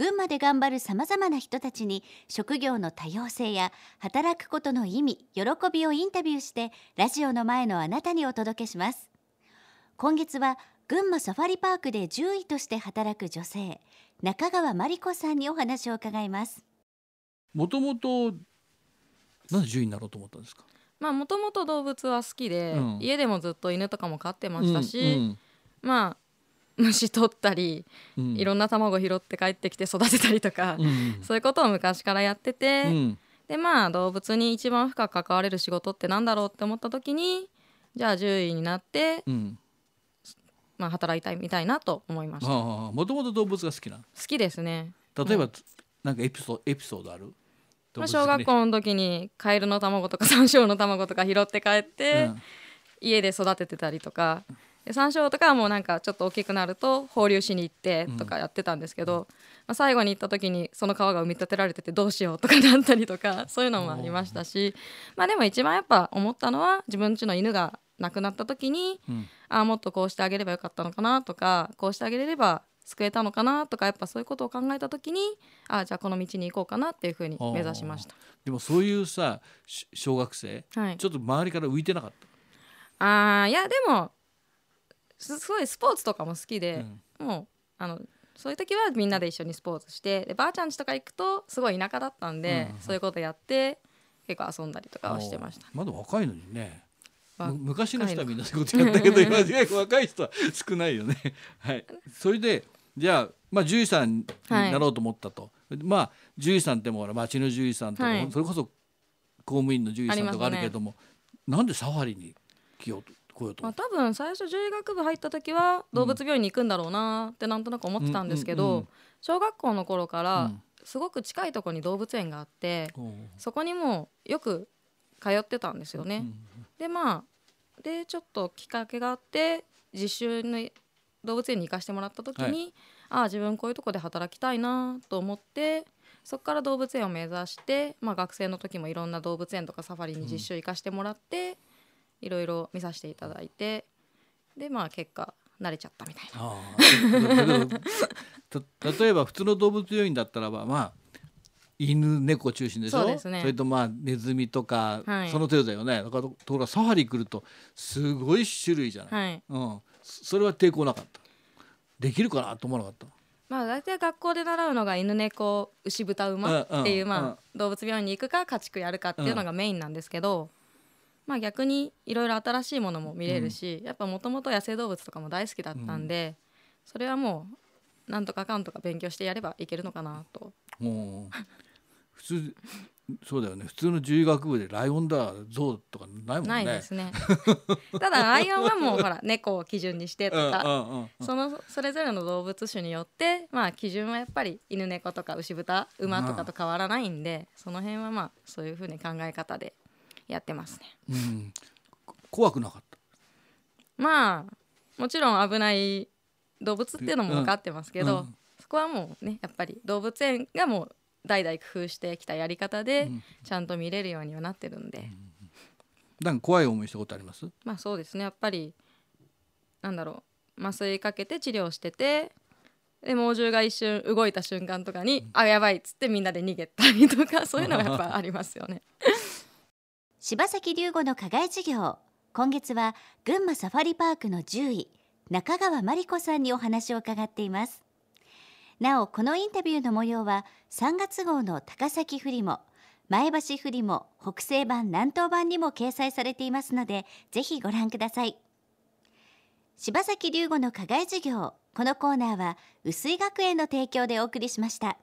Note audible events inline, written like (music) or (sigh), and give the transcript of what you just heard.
群馬で頑張るさまざまな人たちに職業の多様性や働くことの意味喜びをインタビューしてラジオの前のあなたにお届けします。今月は群馬サファリパークで獣医として働く女性中川真理子さんにお話を伺います。もともとなんで獣医になろうと思ったんですか？まあもともと動物は好きで、うん。家でもずっと犬とかも飼ってましたし、うん。まあ虫取ったり、うん。いろんな卵拾って帰ってきて育てたりとか、うん。そういうことを昔からやってて、うん。でまあ動物に一番深く関われる仕事ってなんだろうって思った時にじゃあ獣医になって、うん。まあ、働いたいみたいなと思いました。もともと動物が好きなの？きですね。例えば、うなんかエピソードエピソードある？まあ、小学校の時にカエルの卵とかサンショウの卵とか拾って帰って、うん。家で育ててたりとかで山椒とかはもうなんかちょっと大きくなると放流しに行ってとかやってたんですけど、まあ、最後に行った時にその川が埋め立てられててどうしようとかなったりとか (laughs) そういうのもありましたし、まあ、でも一番やっぱ思ったのは自分家の犬が亡くなった時にうん。ああもっとこうしてあげればよかったのかなとかこうしてあげれれば救えたのかなとかやっぱそういうことを考えた時にああじゃあこの道に行こうかなっていうふうに目指しました。でもそういうさし小学生はい、ちょっと周りから浮いてなかっあーいやでもすすごいスポーツとかも好きた、でう、ん。もうあのそういう時はみんなで一緒にスポーツしてでばあちゃん家とか行くとすごい田舎だったんで、うん。そういうことやって結構遊んだりとかはしてました。まだ若いのにね。昔の人はみんなそういうことやったけど (laughs) 今若い人は少ないよね。(laughs) はい。それでじゃあまあ獣医さんになろうと思ったと、まあ獣医さんってもうほら町の獣医さんとか、はい。それこそ公務員の獣医さんとかあるけれども、なんでサファリに来ようと来ようと。まあ、多分最初獣医学部入った時は動物病院に行くんだろうなってなんとなく思ってたんですけど、小学校の頃からうん。すごく近いところに動物園があって、そこにもよく通ってたんですよね。でまあでちょっときっかけがあって実習に動物園に行かしてもらった時に、ああ自分こういうとこで働きたいなと思ってそこから動物園を目指して、まあ、学生の時もいろんな動物園とかサファリに実習行かしてもらって、いろいろ見させていただいてでまあ結果慣れちゃったみたいな。例えば普通の動物病院だったらばまあ犬猫中心でしょ？そうですね。れとまあネズミとか、はい。その程度だよね。だからところがサファリ来るとすごい種類じゃない、はい。うん、そそれは抵抗なかった。できるかなと思わなかったまあ、大体学校で習うのが犬猫牛豚馬っていう、まあ、動物病院に行くか家畜やるかっていうのがメインなんですけど、まあ、逆にいろいろ新しいものも見れるし、やっぱもともと野生動物とかも大好きだったんで、それはもうなんとかかんとか勉強してやればいけるのかなと。もう普通そうだよね。普通の獣医学部でライオンだゾウとかないもんね。ないですね。(laughs) ただライオンはもうほら猫を基準にしてとか、うんうんうん。そのそれぞれの動物種によって、まあ、基準はやっぱり犬猫とか牛豚馬とかと変わらないんで、その辺はまあそういうふうに考え方でやってますね。うん。こ怖くなかった？まあもちろん危ない動物っていうのも分かってますけど、うん。そこはもうねやっぱり動物園がもう代々工夫してきたやり方で、うん。ちゃんと見れるようにはなってるんで、なんか怖い思いしたことあります？まあそうですね。やっぱりなんだろう麻酔かけて治療しててで猛獣が一瞬動いた瞬間とかに、あやばいっつってみんなで逃げたりとかそういうのがやっぱありますよね。柴崎龍吾の課外授業。今月は群馬サファリパークの獣医中川真理子さんにお話を伺っています。なおこのインタビューの模様は3月号の高崎フリモ前橋フリモ北西版南東版にも掲載されていますのでぜひご覧ください。柴崎龍吾の課外授業このコーナーは薄井学園の提供でお送りしました。